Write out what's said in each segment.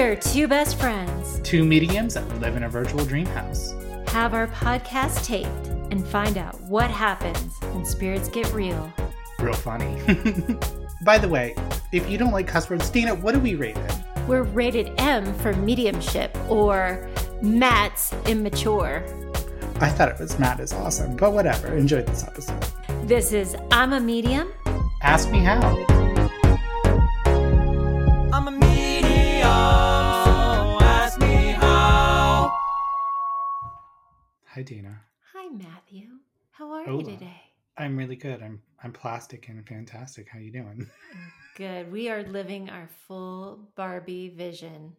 We're two best friends. Two mediums that live in a virtual dream house. Have our podcast taped and find out what happens when spirits get real. Real funny. By the way, if you don't like cuss words, Dana, what do we rate it? We're rated M for mediumship or Matt's immature. I thought it was Matt is awesome, but whatever. Enjoy this episode. This is I'm a medium. Ask me how. Hi, Dana. Hi, Mathew. How are Hola. you today? I'm really good. I'm I'm plastic and fantastic. How you doing? Good. We are living our full Barbie vision.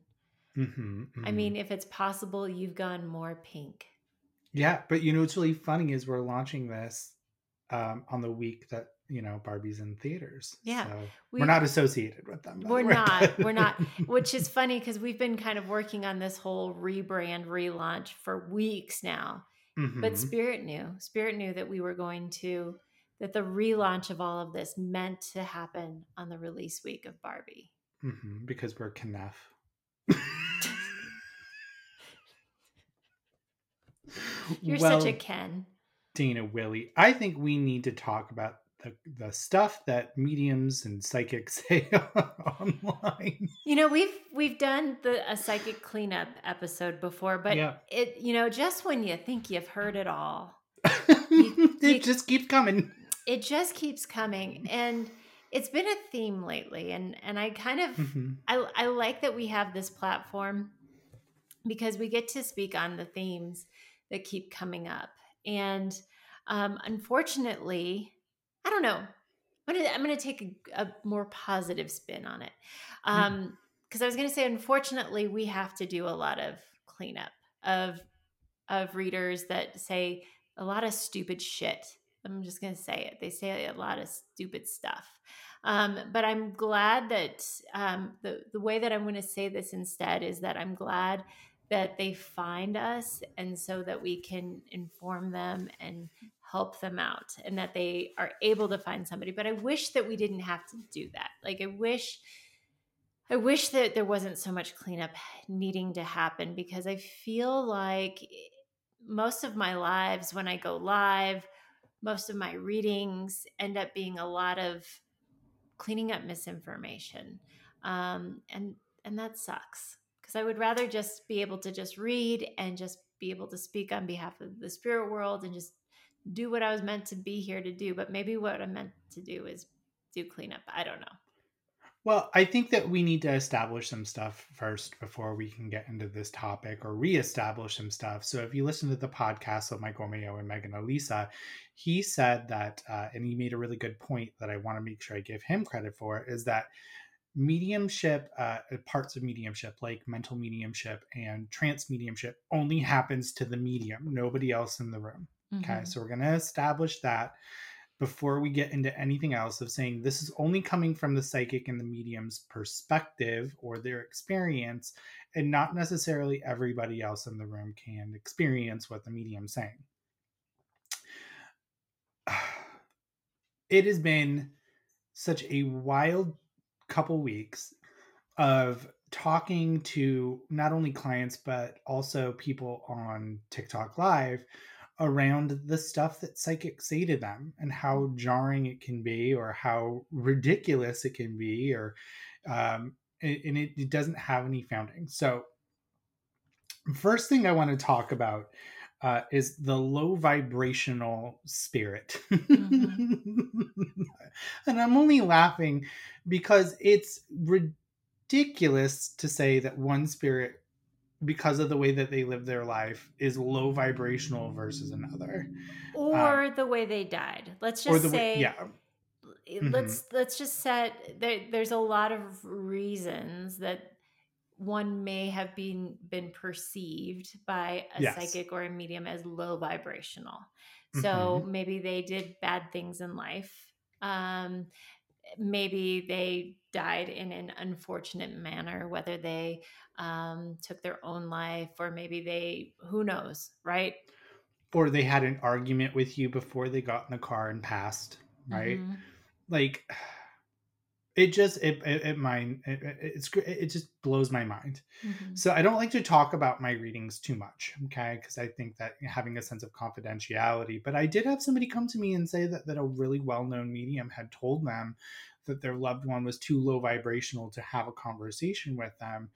hmm I mean, if it's possible, you've gone more pink. yeah, but you know what's really funny is we're launching this um, on the week that you know Barbie's in theaters. Yeah, so we- we're not associated with them. We're not. We're not. Which is funny because we've been kind of working on this whole rebrand, relaunch for weeks now. But Mhm. Spirit knew. Spirit knew that we were going to, that the relaunch of all of this meant to happen on the release week of Barbie. Mhm, because we're Ken-ough. You're Well, such a Ken. Dana Willey. I think we need to talk about the the stuff that mediums and psychics say online. You know, we've we've done the a psychic cleanup episode before, but Yeah. it you know, just when you think you've heard it all, it you- just keeps coming. it just keeps coming. And it's been a theme lately. And and I kind of Mhm. I, I like that we have this platform because we get to speak on the themes that keep coming up. And um, unfortunately, I don't know. I'm gonna, I'm gonna take a, a more positive spin on it. Um, because I was gonna say, unfortunately, we have to do a lot of cleanup of of readers that say a lot of stupid shit. I'm just gonna say it. They say a lot of stupid stuff. Um, but I'm glad that um, the the way that I'm going to say this instead is that I'm glad that they find us, and so that we can inform them and help them out, and that they are able to find somebody. But I wish that we didn't have to do that. Like I wish. I wish that there wasn't so much cleanup needing to happen because I feel like most of my lives, when I go live, most of my readings end up being a lot of cleaning up misinformation um, and and that sucks because i would rather just be able to just read and just be able to speak on behalf of the spirit world and just do what i was meant to be here to do but maybe what i'm meant to do is do cleanup i don't know Well, I think that we need to establish some stuff first before we can get into this topic or reestablish some stuff. So, if you listen to the podcast with Michael Mayo and Megan Elisa, he said that, uh, and he made a really good point that I want to make sure I give him credit for, is that mediumship, uh, parts of mediumship like mental mediumship and trance mediumship, only happens to the medium, nobody else in the room. Okay, Mhm. so we're going to establish that before we get into anything else of saying this is only coming from the psychic and the medium's perspective or their experience, and not necessarily everybody else in the room can experience what the medium's saying. It has been such a wild couple weeks of talking to not only clients but also people on TikTok live around the stuff that psychics say to them and how jarring it can be or how ridiculous it can be or um and it, it doesn't have any founding. So first thing i want to talk about uh, is the low vibrational spirit. And i'm only laughing because it's ridiculous to say that one spirit because of the way that they live their life is low vibrational versus another. Or the way they died. Let's just say way yeah. Let's let's just set there, there's a lot of reasons that one may have been been perceived by a Yes. psychic or a medium as low vibrational. So Mm-hmm. maybe they did bad things in life um maybe they died in an unfortunate manner whether they um took their own life or maybe they who knows right or they had an argument with you before they got in the car and passed right Mhm. like it just it it, it mine it, it- it's it just blows my mind Mhm. so i don't like to talk about my readings too much okay because i think that having a sense of confidentiality but i did have somebody come to me and say that that a really well-known medium had told them that their loved one was too low vibrational to have a conversation with them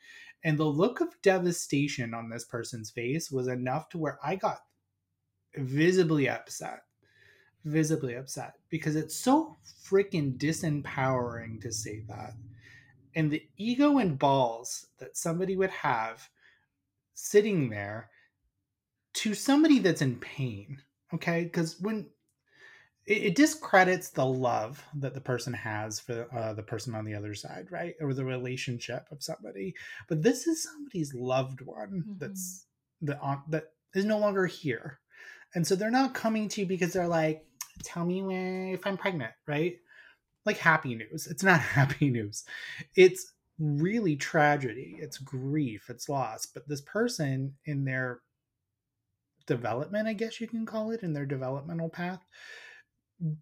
and the look of devastation on this person's face was enough to where i got visibly upset visibly upset because it's so freaking disempowering to say that. And the ego and balls that somebody would have sitting there to somebody that's in pain, okay? Because when it, it discredits the love that the person has for uh, the person on the other side, right? Or the relationship of somebody. But this is somebody's loved one Mhm. that's that on that is no longer here. And so they're not coming to you because they're like, tell me if I'm pregnant, right? Like happy news. It's not happy news. It's really tragedy. It's grief. It's loss. But this person in their development, I guess you can call it, in their developmental path,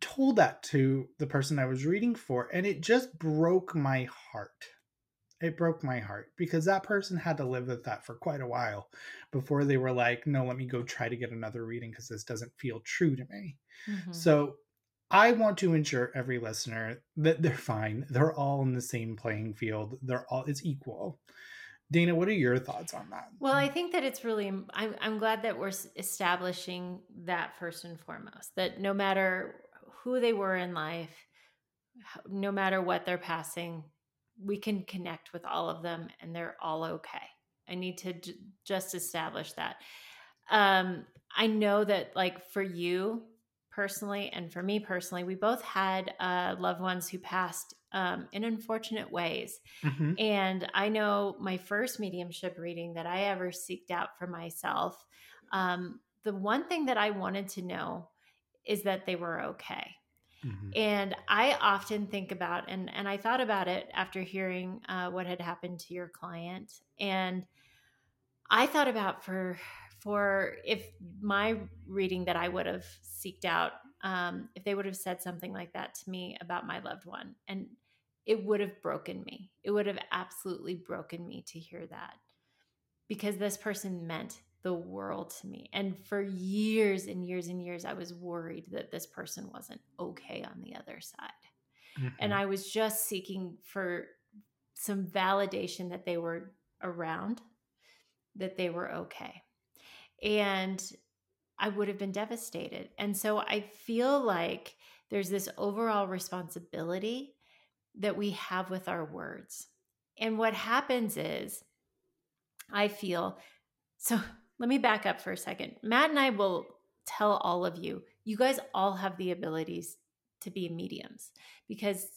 told that to the person I was reading for. And it just broke my heart. It broke my heart because that person had to live with that for quite a while before they were like, no, let me go try to get another reading because this doesn't feel true to me. Mhm. So I want to ensure every listener that they're fine. They're all in the same playing field. They're all it's equal. Dana, what are your thoughts on that? Well, I think that it's really, I'm, I'm glad that we're establishing that first and foremost, that no matter who they were in life, no matter what they're passing, we can connect with all of them and they're all okay. I need to j- just establish that. Um, I know that, like, for you personally and for me personally, we both had uh, loved ones who passed um, in unfortunate ways. Mhm. And I know my first mediumship reading that I ever seeked out for myself. Um, the one thing that I wanted to know is that they were okay. Mhm. And I often think about, and and I thought about it after hearing uh, what had happened to your client, and I thought about for for if my reading that I would have seeked out, um, if they would have said something like that to me about my loved one, and it would have broken me. It would have absolutely broken me to hear that because this person meant the world to me. And for years and years and years, I was worried that this person wasn't okay on the other side. And Mhm. I was just seeking for some validation that they were around, that they were okay. And I would have been devastated. And so I feel like there's this overall responsibility that we have with our words. And what happens is, I feel so. Let me back up for a second. Matt and I will tell all of you, you guys all have the abilities to be mediums because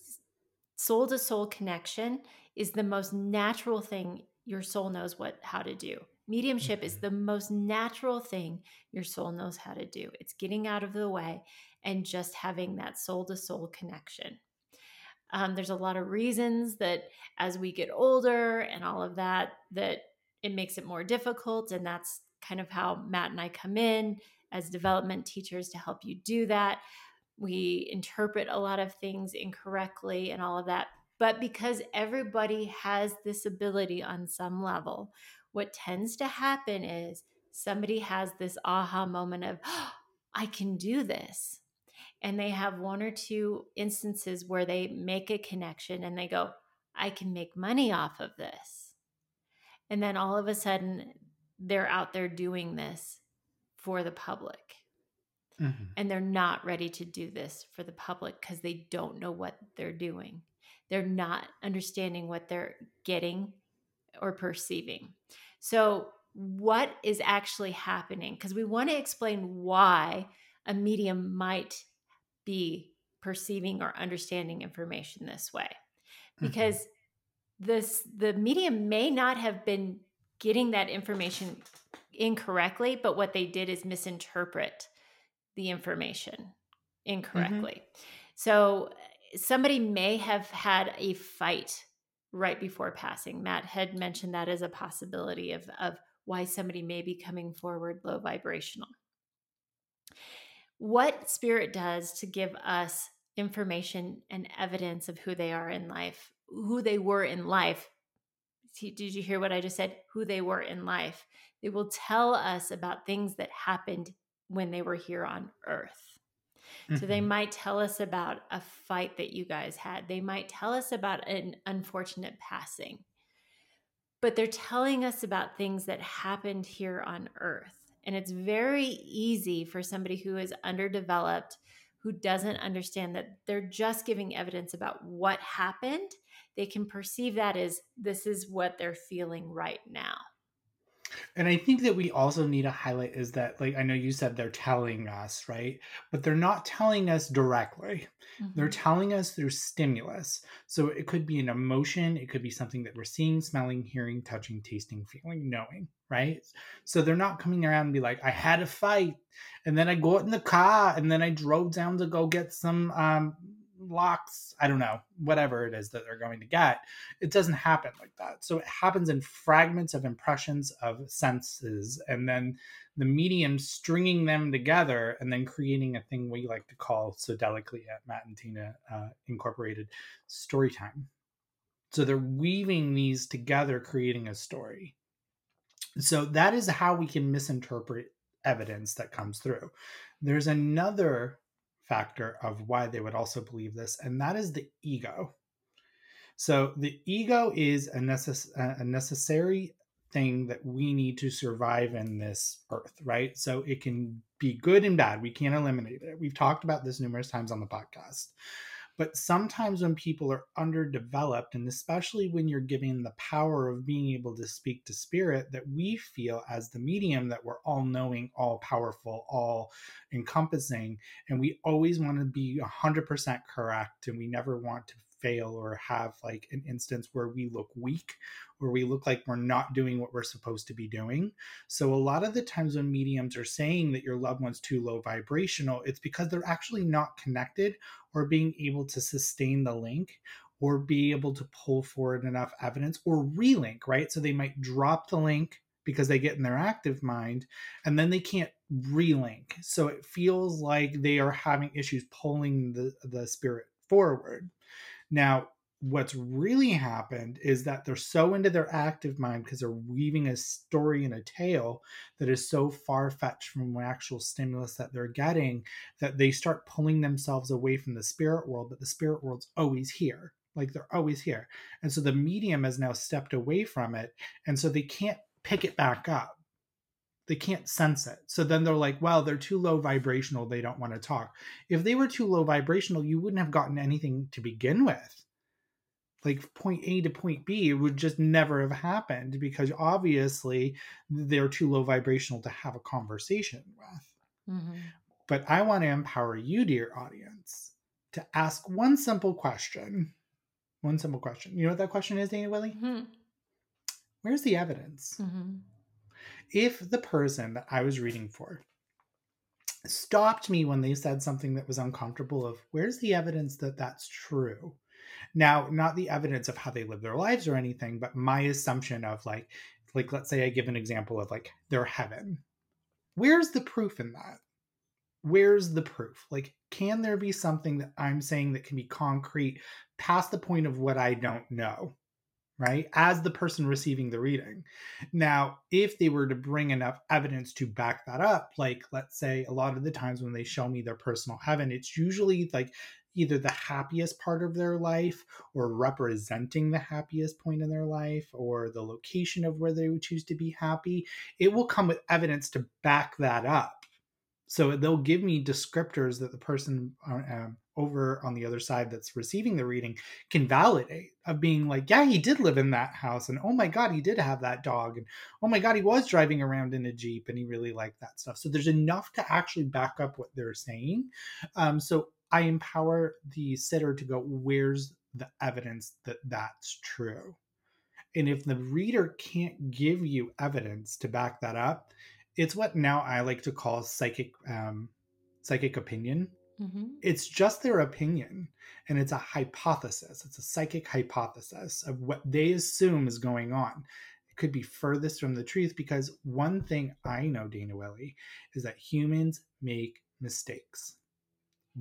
soul to soul connection is the most natural thing your soul knows what how to do. Mediumship is the most natural thing your soul knows how to do. It's getting out of the way and just having that soul to soul connection. Um, there's a lot of reasons that as we get older and all of that, that it makes it more difficult. And that's kind of how Matt and I come in as development teachers to help you do that. We interpret a lot of things incorrectly and all of that. But because everybody has this ability on some level, what tends to happen is somebody has this aha moment of, "Oh, I can do this. And they have one or two instances where they make a connection and they go, I can make money off of this. And then all of a sudden, they're out there doing this for the public Mhm. and they're not ready to do this for the public because they don't know what they're doing. They're not understanding what they're getting or perceiving. So, what is actually happening? Because we want to explain why a medium might be perceiving or understanding information this way. Mhm. Because this the medium may not have been getting that information incorrectly, but what they did is misinterpret the information mm-hmm. incorrectly. So eh, somebody may have had a fight right before passing. Matt had mentioned that as a possibility of, of why somebody may be coming forward low vibrational. What spirit does to give us information and evidence of who they are in life, who they were in life. Did you hear what I just said? Who they were in life. They will tell us about things that happened when they were here on earth. So they Mhm. might tell us about a fight that you guys had. They might tell us about an unfortunate passing. But they're telling us about things that happened here on earth. And it's very easy for somebody who is underdeveloped, who doesn't understand that they're just giving evidence about what happened. They can perceive that as this is what they're feeling right now. And I think that we also need to highlight is that, like, I know you said they're telling us, right? But they're not telling us directly. They're Mhm. telling us through stimulus. So it could be an emotion, it could be something that we're seeing, smelling, hearing, touching, tasting, feeling, knowing, right? So they're not coming around and be like, I had a fight, and then I go out in the car, and then I drove down to go get some um locks. I don't know, whatever it is that they're going to get. It doesn't happen like that. So it happens in fragments of impressions of senses, and then the medium stringing them together and then creating a thing we like to call so delicately at Matt and Dana uh, Incorporated story time. So they're weaving these together, creating a story. So that is how we can misinterpret evidence that comes through. There's another factor of why they would also believe this, and that is the ego. So the ego is a, necess- a necessary thing that we need to survive in this earth, right? So it can be good and bad. We can't eliminate it. We've talked about this numerous times on the podcast. But sometimes when people are underdeveloped, and especially when you're given the power of being able to speak to spirit, that we feel as the medium that we're all knowing, all powerful, all encompassing, and we always want to be 100% correct, and we never want to fail or have like an instance where we look weak or we look like we're not doing what we're supposed to be doing. So a lot of the times when mediums are saying that your loved one's too low vibrational, it's because they're actually not connected or being able to sustain the link or be able to pull forward enough evidence or relink, right? So they might drop the link because they get in their active mind and then they can't relink. So it feels like they are having issues pulling the, the spirit forward. Now, what's really happened is that they're so into their active mind because they're weaving a story and a tale that is so far fetched from the actual stimulus that they're getting that they start pulling themselves away from the spirit world, but the spirit world's always here. Like they're always here. And so the medium has now stepped away from it. And so they can't pick it back up. They can't sense it. So then they're like, well, they're too low vibrational. They don't want to talk. If they were too low vibrational, you wouldn't have gotten anything to begin with like point A to point B, it would just never have happened because obviously they're too low vibrational to have a conversation with. Mhm. But I want to empower you, dear audience, to ask one simple question. One simple question. You know what that question is, Dana Willey? Mhm. Where's the evidence? Mhm. If the person that I was reading for stopped me when they said something that was uncomfortable of where's the evidence that that's true? Now not the evidence of how they live their lives or anything but my assumption of like like let's say i give an example of like their heaven. Where's the proof in that? Where's the proof? Like can there be something that i'm saying that can be concrete past the point of what i don't know right as the person receiving the reading. Now if they were to bring enough evidence to back that up like let's say a lot of the times when they show me their personal heaven it's usually like either the happiest part of their life or representing the happiest point in their life or the location of where they would choose to be happy it will come with evidence to back that up so they'll give me descriptors that the person uh, um, over on the other side that's receiving the reading can validate of being like yeah he did live in that house and oh my god he did have that dog and oh my god he was driving around in a jeep and he really liked that stuff. So there's enough to actually back up what they're saying. Um, so i empower the sitter to go where's the evidence that that's true? And if the reader can't give you evidence to back that up it's what now i like to call psychic um, psychic opinion Mhm. it's just their opinion and it's a hypothesis it's a psychic hypothesis of what they assume is going on it could be furthest from the truth because one thing i know dana willey is that humans make mistakes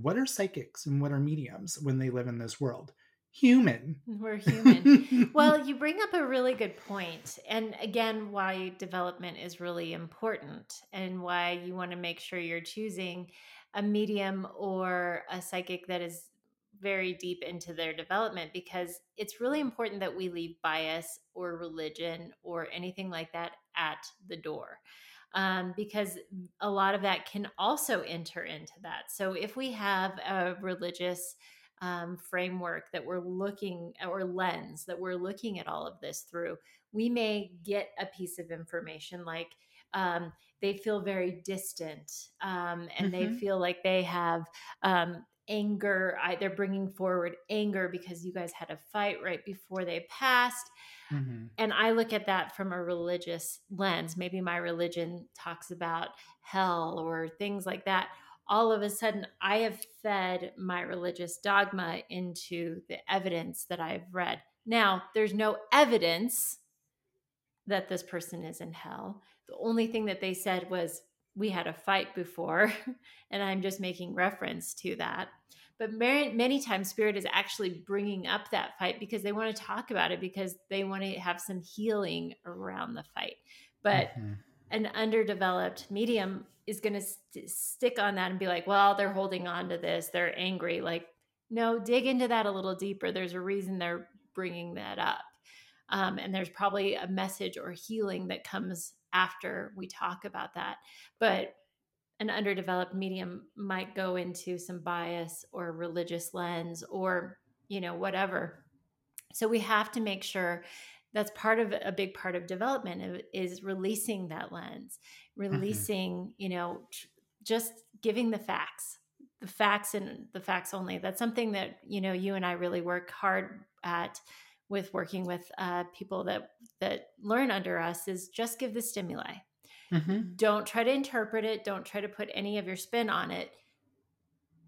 what are psychics and what are mediums when they live in this world? Human. We're human. well, you bring up a really good point. And again, why development is really important and why you want to make sure you're choosing a medium or a psychic that is very deep into their development because it's really important that we leave bias or religion or anything like that at the door. Um, because a lot of that can also enter into that. So if we have a religious um, framework that we're looking or lens that we're looking at all of this through, we may get a piece of information like um, they feel very distant um, and mm-hmm. they feel like they have um, anger. I, they're bringing forward anger because you guys had a fight right before they passed. Mm-hmm. And I look at that from a religious lens. Maybe my religion talks about hell or things like that. All of a sudden, I have fed my religious dogma into the evidence that I've read. Now, there's no evidence that this person is in hell. The only thing that they said was, we had a fight before, and I'm just making reference to that. But many, many times, Spirit is actually bringing up that fight because they want to talk about it because they want to have some healing around the fight. But mm-hmm. An underdeveloped medium is going to st- stick on that and be like, well, they're holding on to this, they're angry. Like, no, dig into that a little deeper. There's a reason they're bringing that up. Um, and there's probably a message or healing that comes after we talk about that. But an underdeveloped medium might go into some bias or religious lens or, you know, whatever. So we have to make sure that's part of a big part of development is releasing that lens, mm-hmm. releasing, mm-hmm. you know, just giving the facts the facts and the facts only that's something that you know you and i really work hard at with working with uh, people that that learn under us is just give the stimuli. Mm-hmm. Don't try to interpret it. Don't try to put any of your spin on it.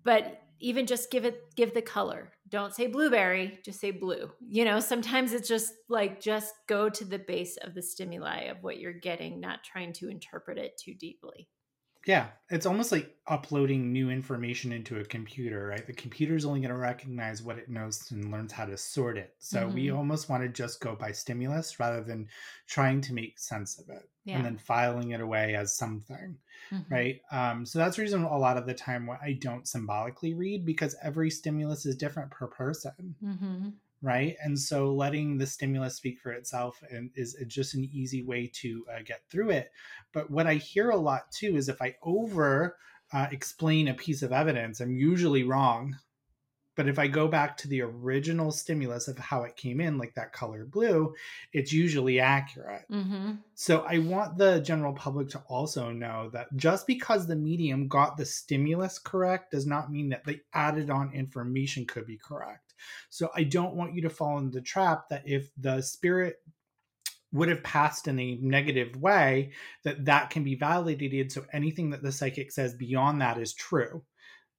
But even just give it give the color. Don't say blueberry. Just say blue. You know, sometimes it's just like just go to the base of the stimuli of what you're getting, not trying to interpret it too deeply. Yeah, it's almost like uploading new information into a computer, right? The computer's only going to recognize what it knows and learns how to sort it. So mm-hmm. we almost want to just go by stimulus rather than trying to make sense of it yeah. and then filing it away as something, mm-hmm. right? Um, so that's the reason a lot of the time why I don't symbolically read because every stimulus is different per person. Mm-hmm right and so letting the stimulus speak for itself and is just an easy way to uh, get through it but what i hear a lot too is if i over uh, explain a piece of evidence i'm usually wrong but if I go back to the original stimulus of how it came in, like that color blue, it's usually accurate. Mm-hmm. So I want the general public to also know that just because the medium got the stimulus correct does not mean that the added on information could be correct. So I don't want you to fall into the trap that if the spirit would have passed in a negative way that that can be validated. So anything that the psychic says beyond that is true.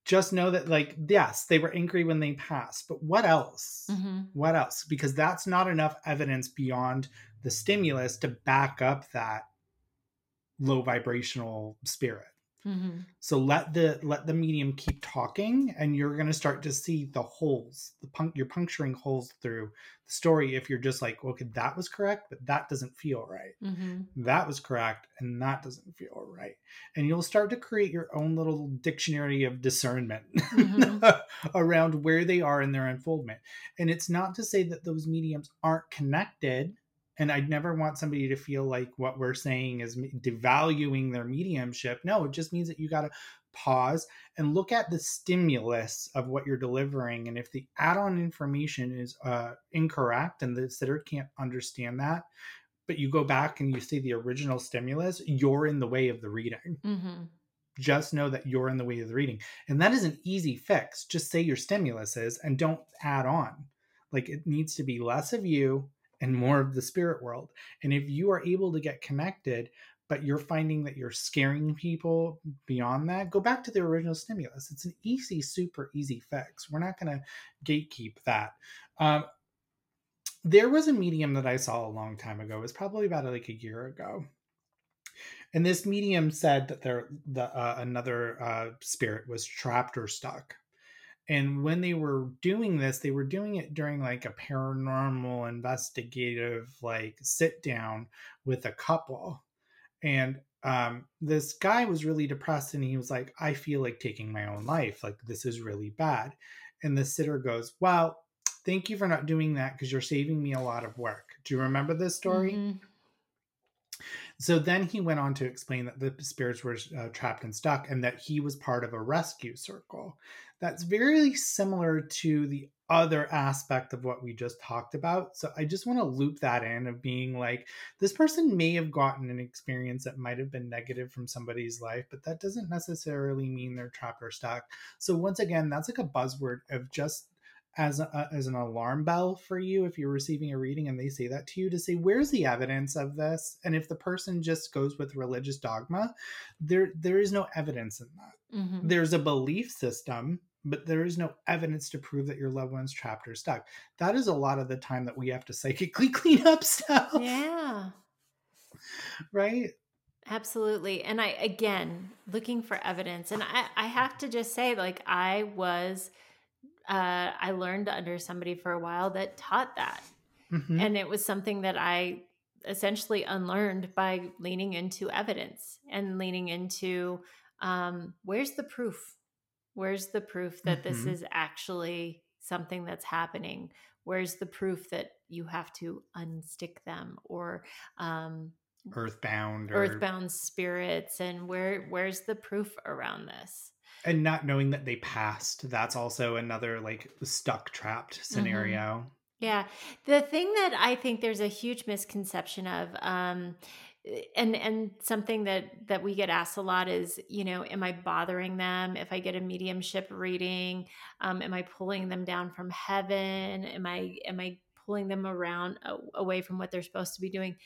Just know that like yes they were angry when they passed but what else? Mm-hmm. what else? Because that's not enough evidence beyond the stimulus to back up that low vibrational spirit Mm-hmm. So let the let the medium keep talking, and you're going to start to see the holes. The punk you're puncturing holes through the story. If you're just like, okay, that was correct, but that doesn't feel right. Mm-hmm. That was correct, and that doesn't feel right. And you'll start to create your own little dictionary of discernment mm-hmm. around where they are in their unfoldment. And it's not to say that those mediums aren't connected and I'd never want somebody to feel like what we're saying is devaluing their mediumship. No, it just means that you got to pause and look at the stimulus of what you're delivering. And if the add on information is uh, incorrect and the sitter can't understand that, but you go back and you see the original stimulus, you're in the way of the reading. Mm-hmm. Just know that you're in the way of the reading. And that is an easy fix. Just say your stimulus is and don't add on. Like it needs to be less of you and more of the spirit world. And if you are able to get connected, but you're finding that you're scaring people beyond that, go back to the original stimulus. It's an easy, super easy fix. We're not going to gatekeep that. Um, there was a medium that I saw a long time ago. It was probably about like a year ago. And this medium said that there the uh, another uh, spirit was trapped or stuck. And when they were doing this, they were doing it during like a paranormal investigative like sit down with a couple. And um, this guy was really depressed and he was like, I feel like taking my own life. Like, this is really bad. And the sitter goes, Well, thank you for not doing that because you're saving me a lot of work. Do you remember this story? Mhm. So then he went on to explain that the spirits were uh, trapped and stuck and that he was part of a rescue circle. That's very similar to the other aspect of what we just talked about. So I just want to loop that in of being like, this person may have gotten an experience that might have been negative from somebody's life, but that doesn't necessarily mean they're trapped or stuck. So once again, that's like a buzzword of just as a, as an alarm bell for you if you're receiving a reading and they say that to you to say where's the evidence of this and if the person just goes with religious dogma there there is no evidence in that Mhm. there's a belief system but there is no evidence to prove that your loved one's trapped or stuck that is a lot of the time that we have to psychically clean up stuff Yeah. right Absolutely. And I again looking for evidence. And I, I have to just say, like, I was uh I learned under somebody for a while that taught that. Mhm. And it was something that I essentially unlearned by leaning into evidence and leaning into um where's the proof? Where's the proof that this Mhm. is actually something that's happening? Where's the proof that you have to unstick them or um earthbound or earthbound spirits and where where's the proof around this and not knowing that they passed that's also another like stuck trapped scenario yeah the thing that i think there's a huge misconception of um and and something that that we get asked a lot is you know am i bothering them if i get a mediumship reading? Um am i pulling them down from heaven? Am i am i pulling them around away from what they're supposed to be doing?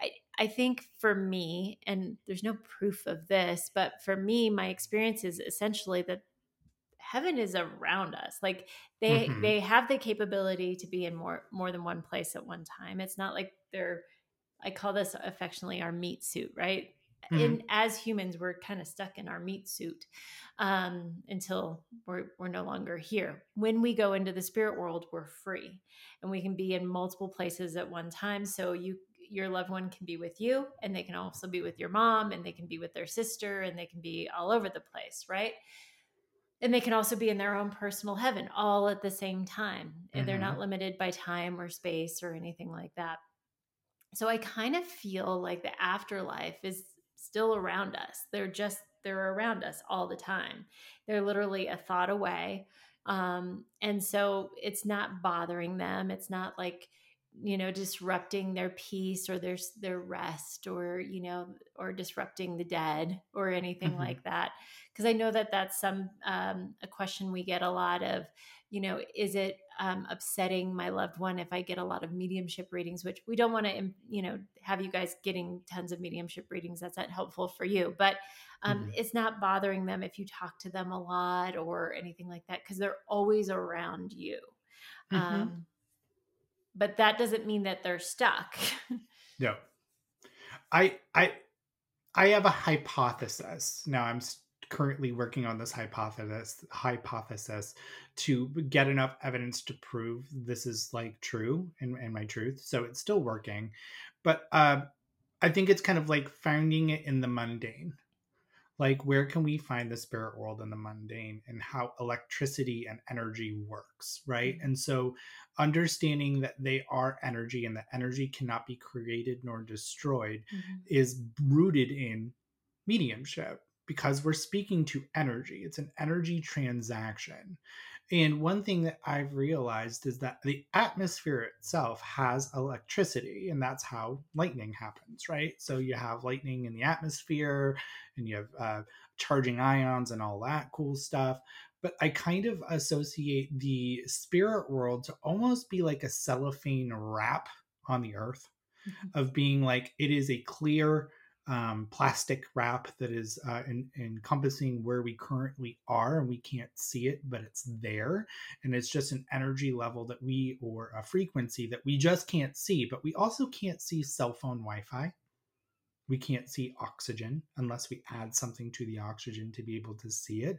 I i think for me and there's no proof of this but for me my experience is essentially that heaven is around us. Like they Mhm. they have the capability to be in more more than one place at one time. It's not like they're i call this affectionately our meat suit right? And as humans we're kind of stuck in our meat suit um, until we're, we're no longer here. When we go into the spirit world we're free and we can be in multiple places at one time. So you your loved one can be with you and they can also be with your mom and they can be with their sister and they can be all over the place right? And they can also be in their own personal heaven all at the same time and they're not limited by time or space or anything like that so i kind of feel like the afterlife is still around us. They're just they're around us all the time. They're literally a thought away. Um, and so it's not bothering them. It's not like you know disrupting their peace or their their rest or you know or disrupting the dead or anything Mhm. like that because i know that that's some um, a question we get a lot of you know is it um, upsetting my loved one if i get a lot of mediumship readings which we don't want to you know have you guys getting tons of mediumship readings that's not helpful for you but um, Mhm. it's not bothering them if you talk to them a lot or anything like that because they're always around you Mhm. But that doesn't mean that they're stuck No. I I I have a hypothesis. Now I'm currently working on this hypothesis hypothesis to get enough evidence to prove this is like true and, and my truth. So it's still working. But uh, I think it's kind of like finding it in the mundane. Like where can we find the spirit world in the mundane and how electricity and energy works, right? And so understanding that they are energy and that energy cannot be created nor destroyed is rooted in mediumship because we're speaking to energy. It's an energy transaction. And one thing that I've realized is that the atmosphere itself has electricity, and that's how lightning happens, right? So you have lightning in the atmosphere, and you have uh, charging ions and all that cool stuff. But I kind of associate the spirit world to almost be like a cellophane wrap on the earth Mhm. of being like it is a clear um, plastic wrap that is uh, en- encompassing where we currently are and we can't see it but it's there and it's just an energy level that we or a frequency that we just can't see but we also can't see cell phone wi-fi we can't see oxygen unless we add something to the oxygen to be able to see it.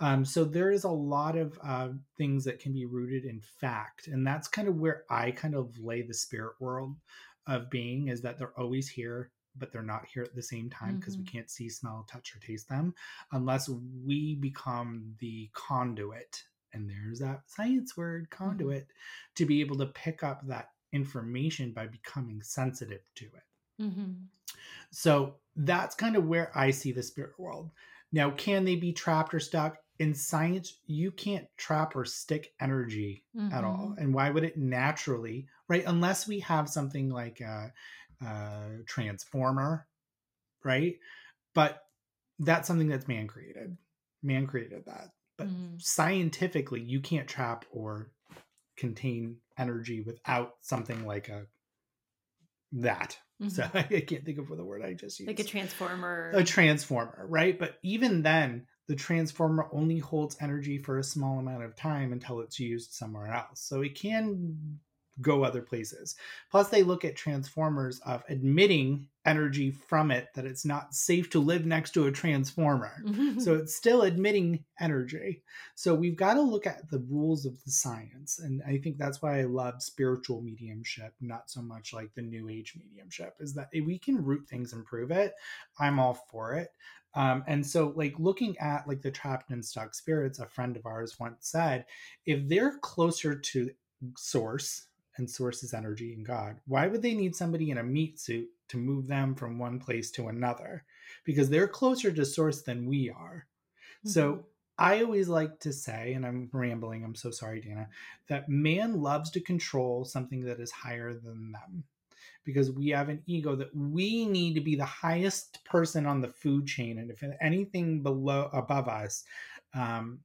Um, so there is a lot of uh, things that can be rooted in fact, and that's kind of where I kind of lay the spirit world of being is that they're always here but they're not here at the same time because Mhm. we can't see smell touch or taste them unless we become the conduit and there's that science word conduit to be able to pick up that information by becoming sensitive to it Mhm. so that's kind of where I see the spirit world. Now, can they be trapped or stuck? In science, you can't trap or stick energy at all. Mhm. And why would it naturally, right? Unless we have something like a, a transformer, right? But that's something that's man created. Man created that. But Mhm. scientifically, you can't trap or contain energy without something like a that. So Mhm. I can't think of what the word I just used. like a transformer. a transformer, right? But even then, the transformer only holds energy for a small amount of time until it's used somewhere else. So it can go other places. Plus, they look at transformers of admitting energy from it that it's not safe to live next to a transformer. So it's still admitting energy. So we've got to look at the rules of the science. And I think that's why I love spiritual mediumship, not so much like the new age mediumship, is that if we can root things and prove it, I'm all for it. Um, and so like looking at like the trapped and stuck spirits, a friend of ours once said, if they're closer to source and source is energy and God, why would they need somebody in a meat suit to move them from one place to another? Because they're closer to source than we are. So I always like to say, and I'm rambling, I'm so sorry, Dana, that man loves to control something that is higher than them because we have an ego that we need to be the highest person on the food chain. And if anything below, above us, um,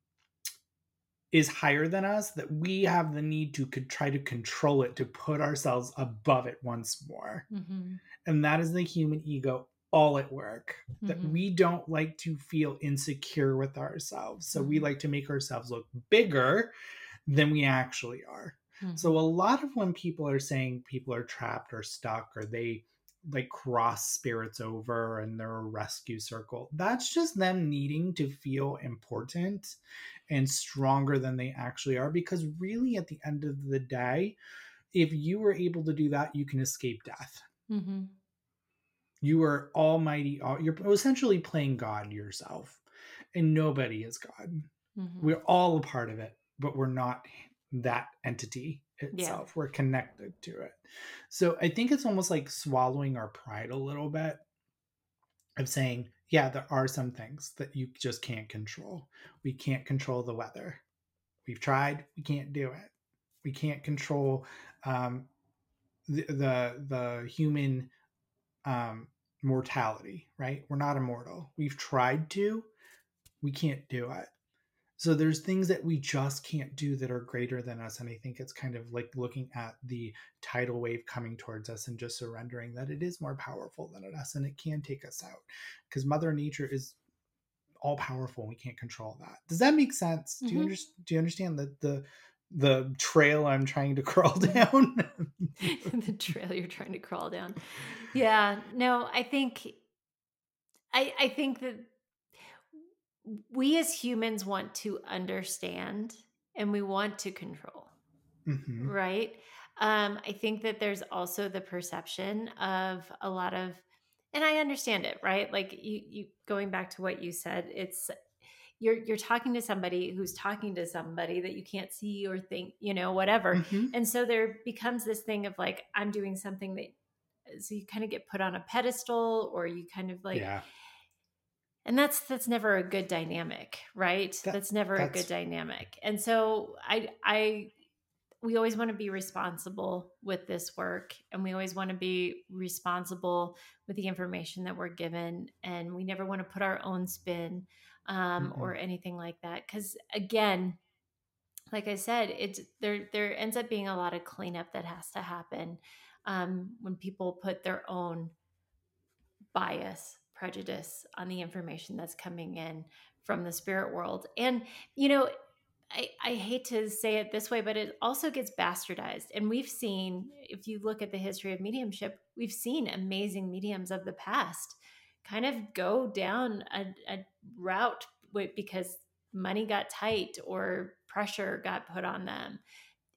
is higher than us, that we have the need to could try to control it to put ourselves above it once more. Mhm. And that is the human ego all at work that Mhm. we don't like to feel insecure with ourselves. So we Mhm. like to make ourselves look bigger than we actually are. Mhm. So a lot of when people are saying people are trapped or stuck or they like cross spirits over and they're a rescue circle, that's just them needing to feel important and stronger than they actually are. Because really, at the end of the day, if you were able to do that, you can escape death Mhm. you are almighty you're essentially playing god yourself and nobody is god Mhm. we're all a part of it but we're not that entity itself we're connected to it so i think it's almost like swallowing our pride a little bit of saying yeah there are some things that you just can't control we can't control the weather we've tried we can't do it we can't control um, the, the the human um, mortality, right? We're not immortal. We've tried to, we can't do it. So there's things that we just can't do that are greater than us. And I think it's kind of like looking at the tidal wave coming towards us and just surrendering that it is more powerful than us and it can take us out. Because Mother Nature is all powerful and we can't control that. Does that make sense? Do you Mhm. understand do you understand the the the trail I'm trying to crawl down? the trail you're trying to crawl down. Yeah, no, I think I I think that we as humans want to understand and we want to control, Mhm. right? Um, I think that there's also the perception of a lot of, and I understand it, right? Like you, you going back to what you said, it's you're you're talking to somebody who's talking to somebody that you can't see or think, you know, whatever. Mhm. And so there becomes this thing of like, I'm doing something that, so you kind of get put on a pedestal or you kind of like, yeah. And that's, that's never a good dynamic, right? That- that's never a good dynamic. And so I, I, we always want to be responsible with this work and we always want to be responsible with the information that we're given and we never want to put our own spin um, Mhm. or anything like that because again like i said it's there there ends up being a lot of cleanup that has to happen um, when people put their own bias prejudice on the information that's coming in from the spirit world and you know I, I hate to say it this way, but it also gets bastardized. And we've seen, if you look at the history of mediumship, we've seen amazing mediums of the past kind of go down a, a route because money got tight or pressure got put on them.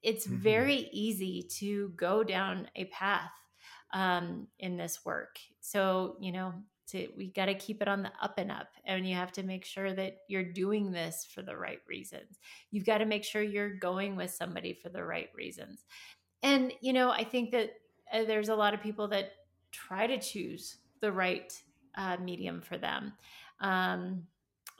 It's mm-hmm. very easy to go down a path um, in this work. So, you know, to, we got to keep it on the up and up and you have to make sure that you're doing this for the right reasons. You've got to make sure you're going with somebody for the right reasons. And you know i think that uh, there's a lot of people that try to choose the right uh, medium for them. Um,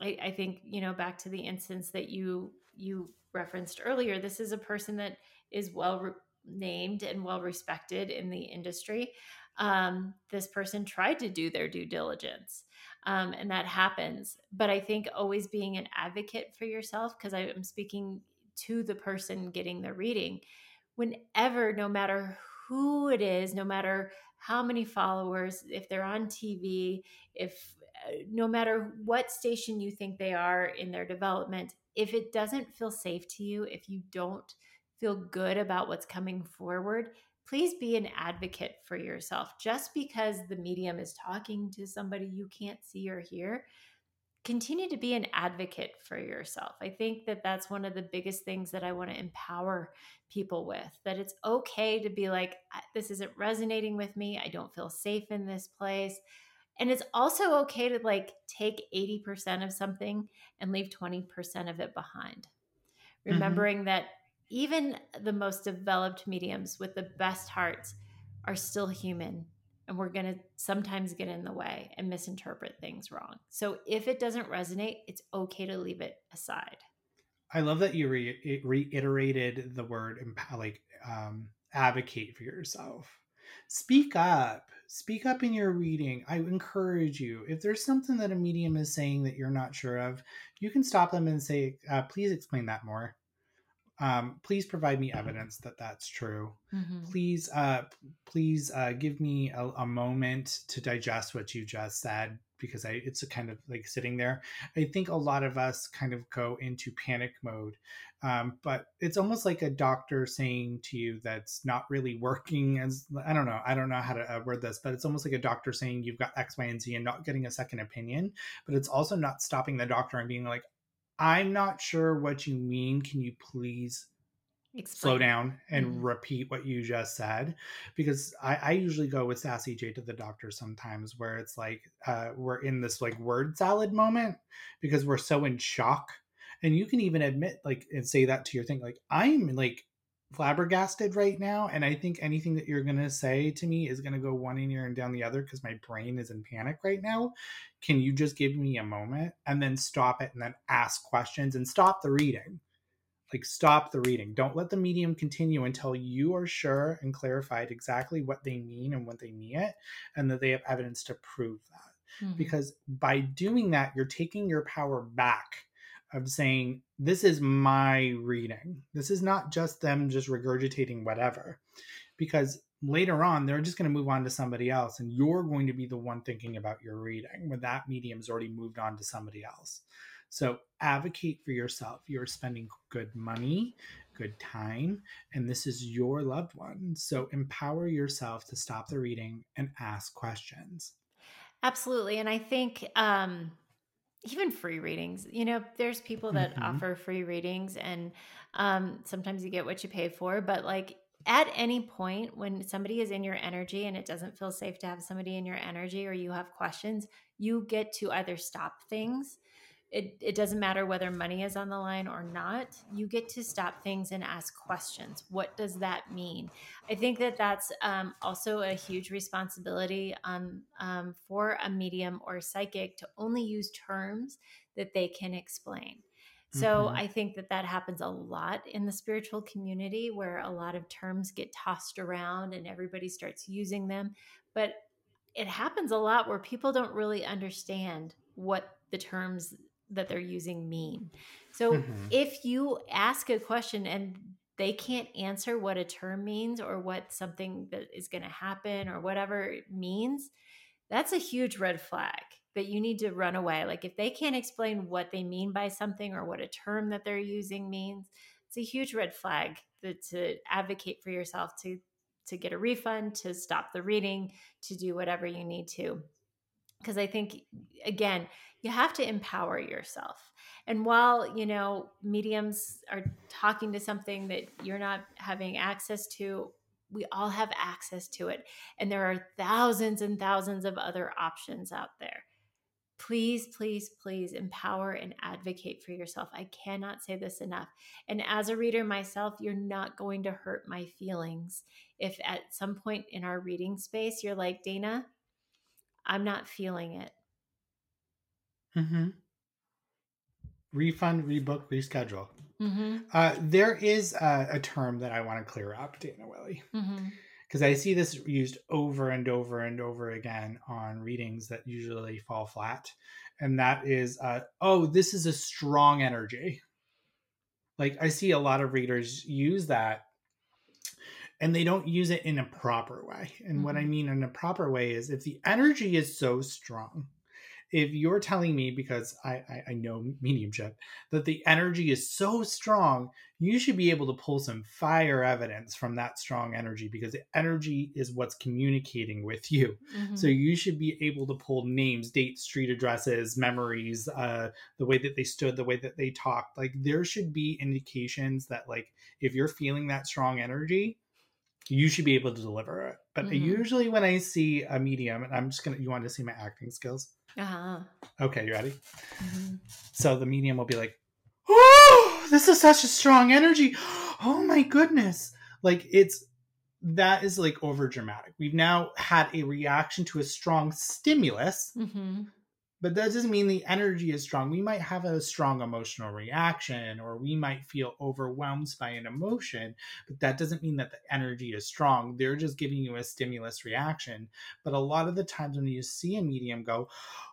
I, I think you know back to the instance that you you referenced earlier this is a person that is well re- named and well respected in the industry um, this person tried to do their due diligence. Um, and that happens. But I think always being an advocate for yourself, because I'm speaking to the person getting the reading, whenever, no matter who it is, no matter how many followers, if they're on TV, if uh, no matter what station you think they are in their development, if it doesn't feel safe to you, if you don't feel good about what's coming forward, please be an advocate for yourself. Just because the medium is talking to somebody you can't see or hear, continue to be an advocate for yourself. I think that that's one of the biggest things that I want to empower people with that it's okay to be like, this isn't resonating with me. I don't feel safe in this place. And it's also okay to like take 80% of something and leave 20% of it behind. Mm-hmm. Remembering mm-hmm. that even the most developed mediums with the best hearts are still human and we're going to sometimes get in the way and misinterpret things wrong. So if it doesn't resonate, it's okay to leave it aside. I love that you re- reiterated the word like um, advocate for yourself. Speak up. Speak up in your reading. I encourage you. If there's something that a medium is saying that you're not sure of, you can stop them and say, uh, "Please explain that more." Um, please provide me evidence that that's true. Mm-hmm. Please, uh, please uh, give me a, a, moment to digest what you just said because I, it's a kind of like sitting there. I think a lot of us kind of go into panic mode, um, but it's almost like a doctor saying to you that's not really working as I don't know, I don't know how to uh, word this, but it's almost like a doctor saying you've got X, Y, and Z and not getting a second opinion. But it's also not stopping the doctor and being like, I'm not sure what you mean. Can you please Explain. slow down and mm-hmm. repeat what you just said? Because I, I, usually go with Sassy J to the doctor sometimes where it's like uh, we're in this like word salad moment because we're so in shock. And you can even admit like and say that to your thing, like I'm like flabbergasted right now and i think anything that you're going to say to me is going to go one in ear and down the other because my brain is in panic right now. Can you just give me a moment and then stop it and then ask questions and stop the reading? Like stop the reading. Don't let the medium continue until you are sure and clarified exactly what they mean and what they mean it and that they have evidence to prove that. Mm-hmm. because by doing that you're taking your power back of saying this is my reading. This is not just them just regurgitating whatever because later on they're just going to move on to somebody else and you're going to be the one thinking about your reading when that medium's already moved on to somebody else. So advocate for yourself. You're spending good money good time and this is your loved one. So empower yourself to stop the reading and ask questions. Absolutely and i think um even free readings you know there's people that mm-hmm. offer free readings and um, sometimes you get what you pay for but like at any point when somebody is in your energy and it doesn't feel safe to have somebody in your energy or you have questions you get to either stop things it, it doesn't matter whether money is on the line or not you get to stop things and ask questions. What does that mean? I think that that's um, also a huge responsibility um, um, for a medium or a psychic to only use terms that they can explain. So mm-hmm. i think that that happens a lot in the spiritual community where a lot of terms get tossed around and everybody starts using them. But it happens a lot where people don't really understand what the terms that they're using mean. So mm-hmm. if you ask a question and they can't answer what a term means or what something that is going to happen or whatever it means, that's a huge red flag. that you need to run away. Like if they can't explain what they mean by something or what a term that they're using means, it's a huge red flag that to advocate for yourself to to get a refund, to stop the reading, to do whatever you need to. Because I think again, you have to empower yourself. And while, you know, mediums are talking to something that you're not having access to, we all have access to it. And there are thousands and thousands of other options out there please, please, please empower and advocate for yourself. I cannot say this enough. And as a reader myself, you're not going to hurt my feelings. If at some point in our reading space, you're like, Dana, I'm not feeling it. Mm-hmm. Refund, rebook, reschedule. Mm-hmm. Uh, there is a, a term that I want to clear up, Dana Willey. Mm-hmm. because I see this used over and over and over again on readings that usually fall flat. And that is, uh, oh, this is a strong energy. Like I see a lot of readers use that and they don't use it in a proper way. And what I Mhm. mean in a proper way is if the energy is so strong, if you're telling me because I, I, I know mediumship that the energy is so strong you should be able to pull some fire evidence from that strong energy because the energy is what's communicating with you Mm-hmm. so you should be able to pull names dates street addresses memories uh the way that they stood the way that they talked like there should be indications that like if you're feeling that strong energy you should be able to deliver it but Mhm. usually when i see a medium and i'm just gonna you want to see my acting skills uh-huh. okay you ready hmm so the medium will be like, "Oh, this is such a strong energy. Oh my goodness." Like it's that is like over dramatic. We've now had a reaction to a strong stimulus, hmm but that doesn't mean the energy is strong. We might have a strong emotional reaction or we might feel overwhelmed by an emotion, but that doesn't mean that the energy is strong. They're just giving you a stimulus reaction. But a lot of the times when you see a medium go,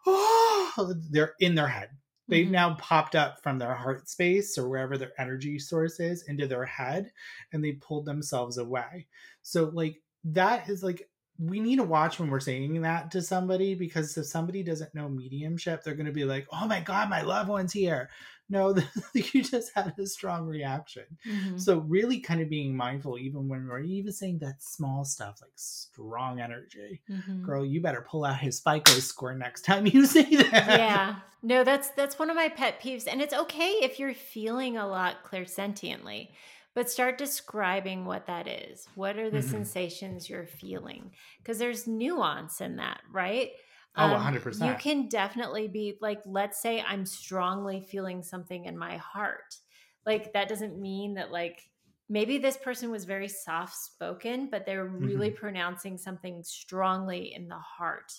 oh, they're in their head. They've Mhm. now popped up from their heart space or wherever their energy source is into their head and they pulled themselves away. So, like, that is like, we need to watch when we're saying that to somebody because if somebody doesn't know mediumship, they're going to be like, oh my God, my loved one's here. No, you just had a strong reaction. hmm So, really kind of being mindful, even when we're even saying that small stuff like strong energy. hmm Girl, you better pull out his FICO score next time you say that. yeah no that's that's one of my pet peeves and it's okay if you're feeling a lot clairsentiently but start describing what that is what are the Mhm. sensations you're feeling because there's nuance in that right Oh, Um, 100%. you can definitely be like let's say i'm strongly feeling something in my heart like that doesn't mean that like maybe this person was very soft spoken but they're really Mm-hmm. pronouncing something strongly in the heart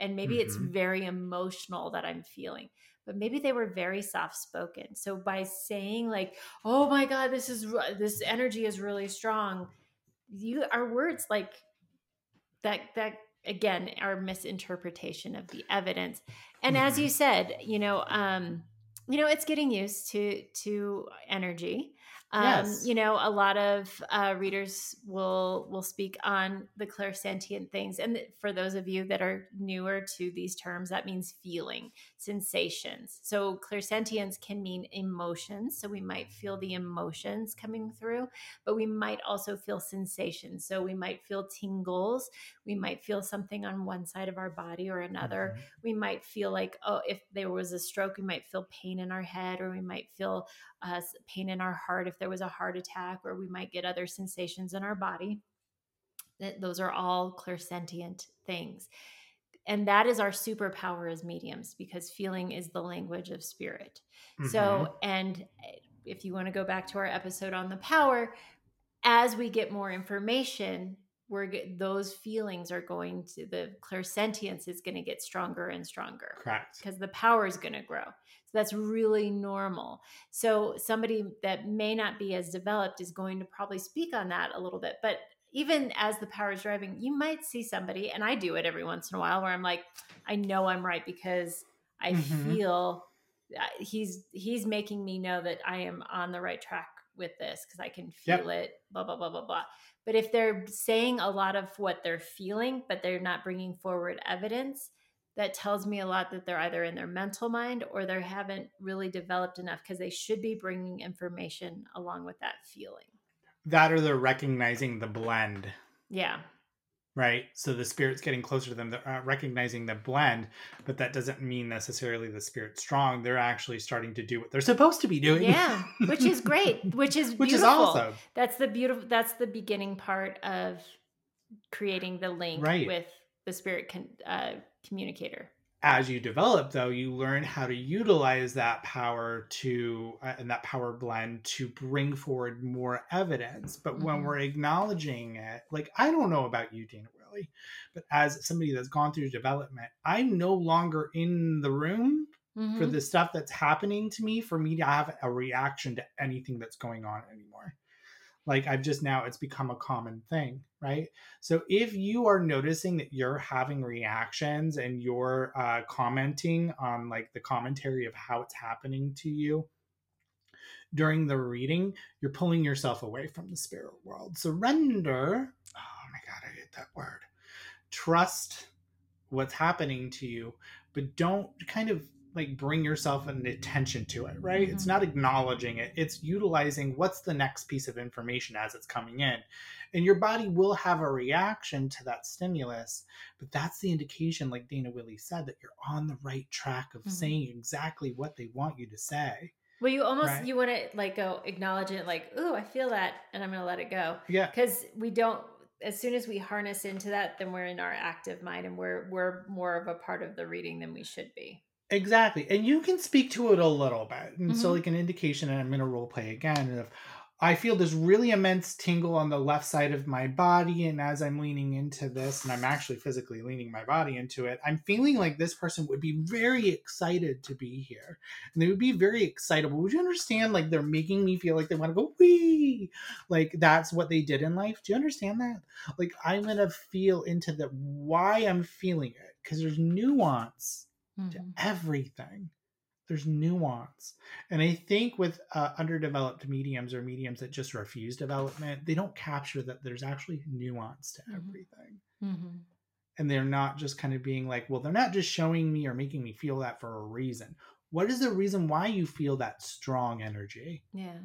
and maybe it's Mhm. very emotional that i'm feeling but maybe they were very soft spoken so by saying like oh my god this is this energy is really strong you our words like that that again are misinterpretation of the evidence. And as Mhm. you said you know um you know it's getting used to to energy um Yes. you know a lot of uh readers will will speak on the clairsentient things and for those of you that are newer to these terms that means feeling sensations so clairsentience can mean emotions so we might feel the emotions coming through but we might also feel sensations so we might feel tingles we might feel something on one side of our body or another Mhm. we might feel like oh if there was a stroke we might feel pain in our head or we might feel uh, pain in our heart if there was a heart attack or we might get other sensations in our body That- those are all clairsentient things and that is our superpower as mediums because feeling is the language of spirit Mhm. so, and eh, if you want to go back to our episode on the power, as we get more information, we're get, those feelings are going to the clairsentience is going to get stronger and stronger correct. because the power is going to grow. So that's really normal. So somebody that may not be as developed is going to probably speak on that a little bit, but even as the power is driving, you might see somebody, and I do it every once in a while, where I'm like, I know I'm right because I Mhm. feel uh, he's he's making me know that I am on the right track with this because I can Yep. feel it. Blah blah blah blah blah. But if they're saying a lot of what they're feeling, but they're not bringing forward evidence, that tells me a lot that they're either in their mental mind or they haven't really developed enough because they should be bringing information along with that feeling. That or they're recognizing the blend, Yeah. Right? So the spirit's getting closer to them, they're uh, recognizing the blend, but that doesn't mean necessarily the spirit's strong. They're actually starting to do what they're supposed to be doing. Yeah, which is great, which is Which is awesome. That's the beautiful that's the beginning part of creating the link Right. with the spirit con- uh, communicator. As you develop though you learn how to utilize that power to uh, and that power blend to bring forward more evidence but when Mhm. we're acknowledging it like i don't know about you dana willey but as somebody that's gone through development i'm no longer in the room for Mhm. the stuff that's happening to me for me to have a reaction to anything that's going on anymore like i've just now it's become a common thing right? So if you are noticing that you're having reactions and you're uh, commenting on like the commentary of how it's happening to you during the reading you're pulling yourself away from the spirit world. Surrender oh my god i hate that word. Trust what's happening to you but don't kind of like bring yourself an attention to it right it's Mhm. not acknowledging it it's utilizing what's the next piece of information as it's coming in and your body will have a reaction to that stimulus but that's the indication like dana willey said that you're on the right track of Mhm. saying exactly what they want you to say Well, you almost Right. you want to like go acknowledge it, like, "Ooh, I feel that," and I'm going to let it go yeah because we don't. As soon as we harness into that, then we're in our active mind, and we're we're more of a part of the reading than we should be. Exactly. And you can speak to it a little bit. And so, Mhm. like an indication, and I'm going to role play again, of I feel this really immense tingle on the left side of my body. And as I'm leaning into this, and I'm actually physically leaning my body into it, I'm feeling like this person would be very excited to be here. And they would be very excitable. Would you understand? Like they're making me feel like they want to go, wee. Like that's what they did in life. Do you understand that? Like I'm going to feel into the why I'm feeling it because there's nuance to Mhm. everything. There's nuance. And I think with uh, underdeveloped mediums or mediums that just refuse development, they don't capture that there's actually nuance to Mhm. everything. Mhm. And they're not just kind of being like, well, they're not just showing me or making me feel that for a reason. What is the reason why you feel that strong energy? Yeah.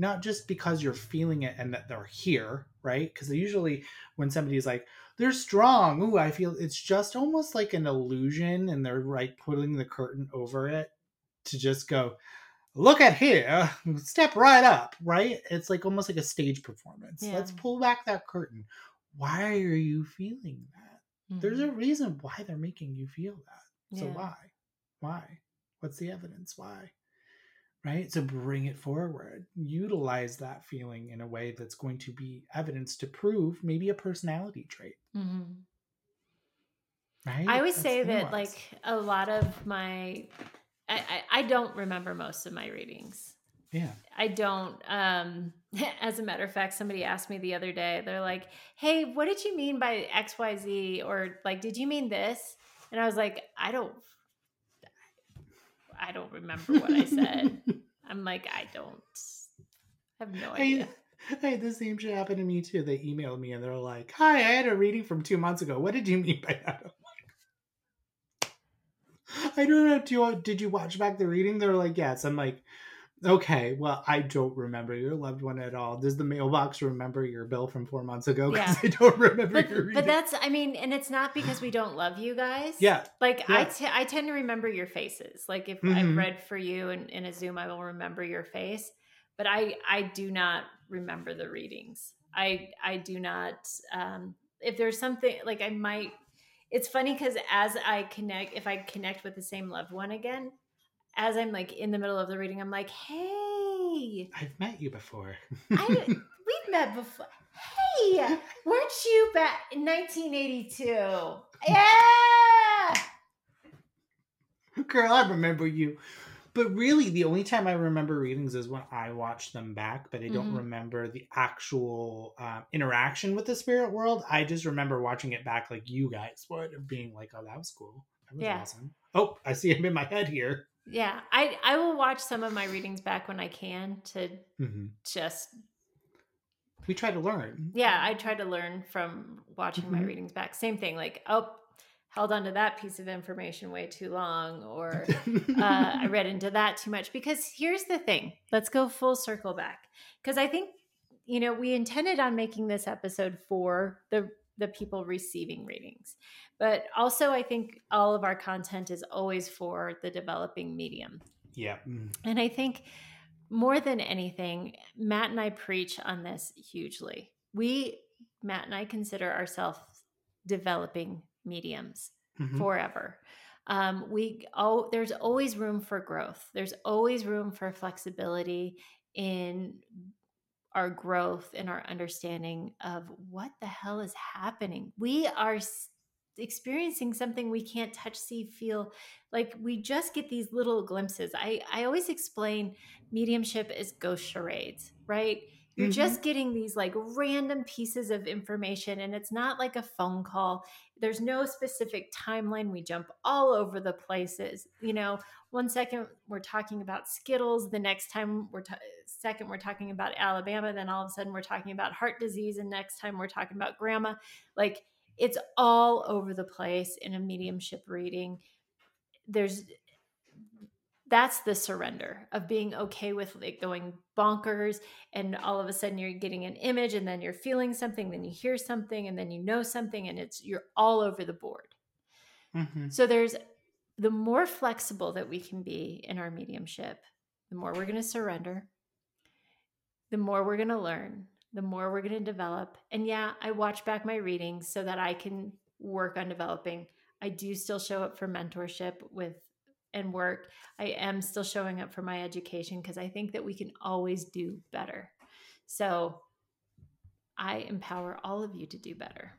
not just because you're feeling it and that they're here, right? Because usually when somebody's like, they're strong, ooh, I feel it's just almost like an illusion, and they're like pulling the curtain over it to just go, look at here, step right up, right? It's like almost like a stage performance. Let's pull back that curtain. Why are you feeling that? There's a Mhm. reason why they're making you feel that. So Yeah. why? Why? What's the evidence? Why? Right? So bring it forward. Utilize that feeling in a way that's going to be evidence to prove maybe a personality trait. Mhm. Right? I always That's say that like a lot of my I, I, I don't remember most of my readings. yeah. I don't. Um, as a matter of fact, somebody asked me the other day, they're like, Hey, what did you mean by XYZ? Or like, did you mean this? And I was like, I don't I don't remember what I said. I'm like, I don't I have no idea. Had the same shit happen to me too. They emailed me and they're like, "Hi, I had a reading from two months ago. What did you mean by that?" I'm like, I don't know. Do you, did you watch back the reading? They're like, "Yes." I'm like, "Okay, well, I don't remember your loved one at all. Does the mailbox remember your bill from four months ago? Because Yeah. I don't remember But, your reading." but that's I mean, and it's not because we don't love you guys. yeah, Like I Yeah. te- I tend to remember your faces. Like if Mhm. I've read for you in, in a Zoom, I will remember your face. But I I do not remember the readings. I I do not. Um, if there's something like I might. It's funny because as I connect, if I connect with the same loved one again, as I'm like in the middle of the reading, I'm like, hey, I've met you before. I we've met before. Hey, weren't you back in 1982? Yeah. Girl, I remember you. But really, the only time I remember readings is when I watch them back, but I don't Mhm. remember the actual uh, interaction with the spirit world. I just remember watching it back like you guys would, of being like, oh, that was cool. That was Yeah. awesome. Oh, I see him in my head here. Yeah, I I will watch some of my readings back when I can to hmm just We try to learn. yeah, I try to learn from watching my Mhm. readings back. Same thing like, oh, held onto that piece of information way too long or uh, I read into that too much. Because here's the thing let's go full circle back. Because I think, you know, we intended on making this episode for the the people receiving readings. But also I think all of our content is always for the developing medium. yeah. Mm. And I think more than anything, Mat and I preach on this hugely. We, Mat and I, consider ourselves developing mediums Mhm. forever. Um, we oh, there's always room for growth. There's always room for flexibility in our growth and our understanding of what the hell is happening. We are experiencing something we can't touch, see, feel. Like we just get these little glimpses. I I always explain mediumship is ghost charades, right? You're Mhm. just getting these like random pieces of information, and it's not like a phone call. There's no specific timeline. We jump all over the places. You know, one second we're talking about Skittles, the next time we're ta- second we're talking about Alabama, then all of a sudden we're talking about heart disease, and next time we're talking about grandma. Like it's all over the place in a mediumship reading. There's that's the surrender of being okay with like going bonkers and all of a sudden you're getting an image and then you're feeling something then you hear something and then you know something and it's you're all over the board. Mhm. so there's the more flexible that we can be in our mediumship the more we're going to surrender the more we're going to learn the more we're going to develop. And yeah i watch back my readings so that i can work on developing. I do still show up for mentorship with and work i am still showing up for my education because i think that we can always do better so i empower all of you to do better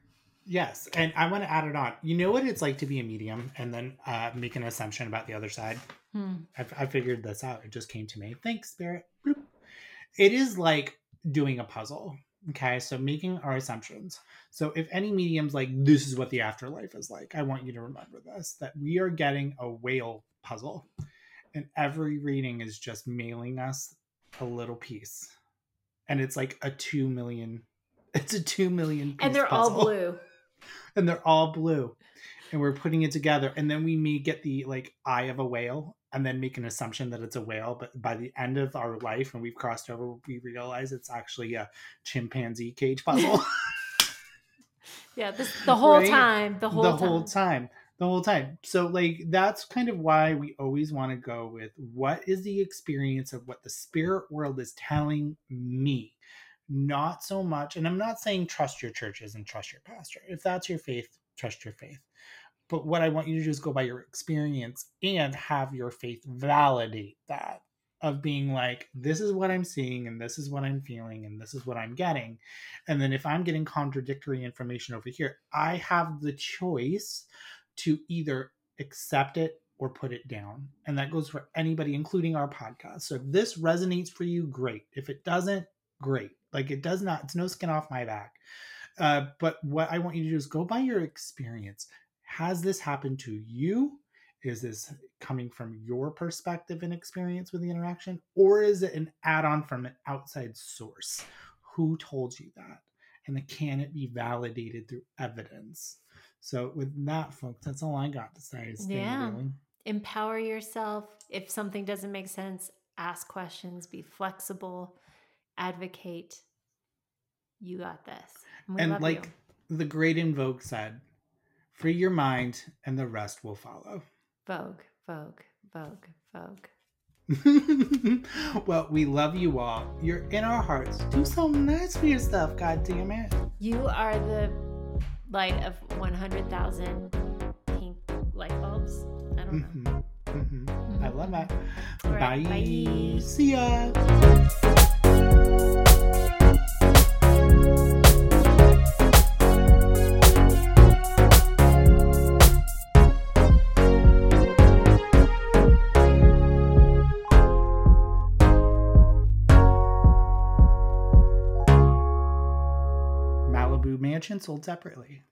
Yes, and I want to add it on. You know what it's like to be a medium and then uh, make an assumption about the other side? Hmm. I, I figured this out. It just came to me. Thanks, Spirit. Bloop. It is like doing a puzzle. Okay, so making our assumptions. So if any medium's like, this is what the afterlife is like, I want you to remember this that we are getting a whale puzzle, and every reading is just mailing us a little piece, and it's like a two million. It's a two million. and they're all blue. And they're all blue. And we're putting it together. And then we may get the like eye of a whale and then make an assumption that it's a whale. But by the end of our life when we've crossed over we realize it's actually a chimpanzee cage puzzle. Yeah this, the whole Right? time the whole the time. whole time the whole time. So like that's kind of why we always want to go with what is the experience of what the spirit world is telling me? Not so much and i'm not saying trust your churches and trust your pastor. If that's your faith trust your faith. But what i want you to do is go by your experience and have your faith validate that of being like this is what i'm seeing and this is what i'm feeling and this is what i'm getting. And then if i'm getting contradictory information over here i have the choice to either accept it or put it down. And that goes for anybody including our podcast. So if this resonates for you great. If it doesn't great. Like it does not it's no skin off my back. Uh, but what i want you to do is go by your experience. Has this happened to you? Is this coming from your perspective and experience with the interaction? Or is it an add-on from an outside source? Who told you that? And can it be validated through evidence so with that folks that's all i got to say is Yeah. empower yourself. If something doesn't make sense ask questions be flexible advocate. You got this. And, and like you. the great En Vogue said free your mind and the rest will follow. Vogue vogue vogue vogue. Well we love you all. You're in our hearts. Do something nice for yourself god damn it you are the light of 100000 pink light bulbs i don't know Mhm, mhm. i love that right, bye. bye. see ya Mansion sold separately.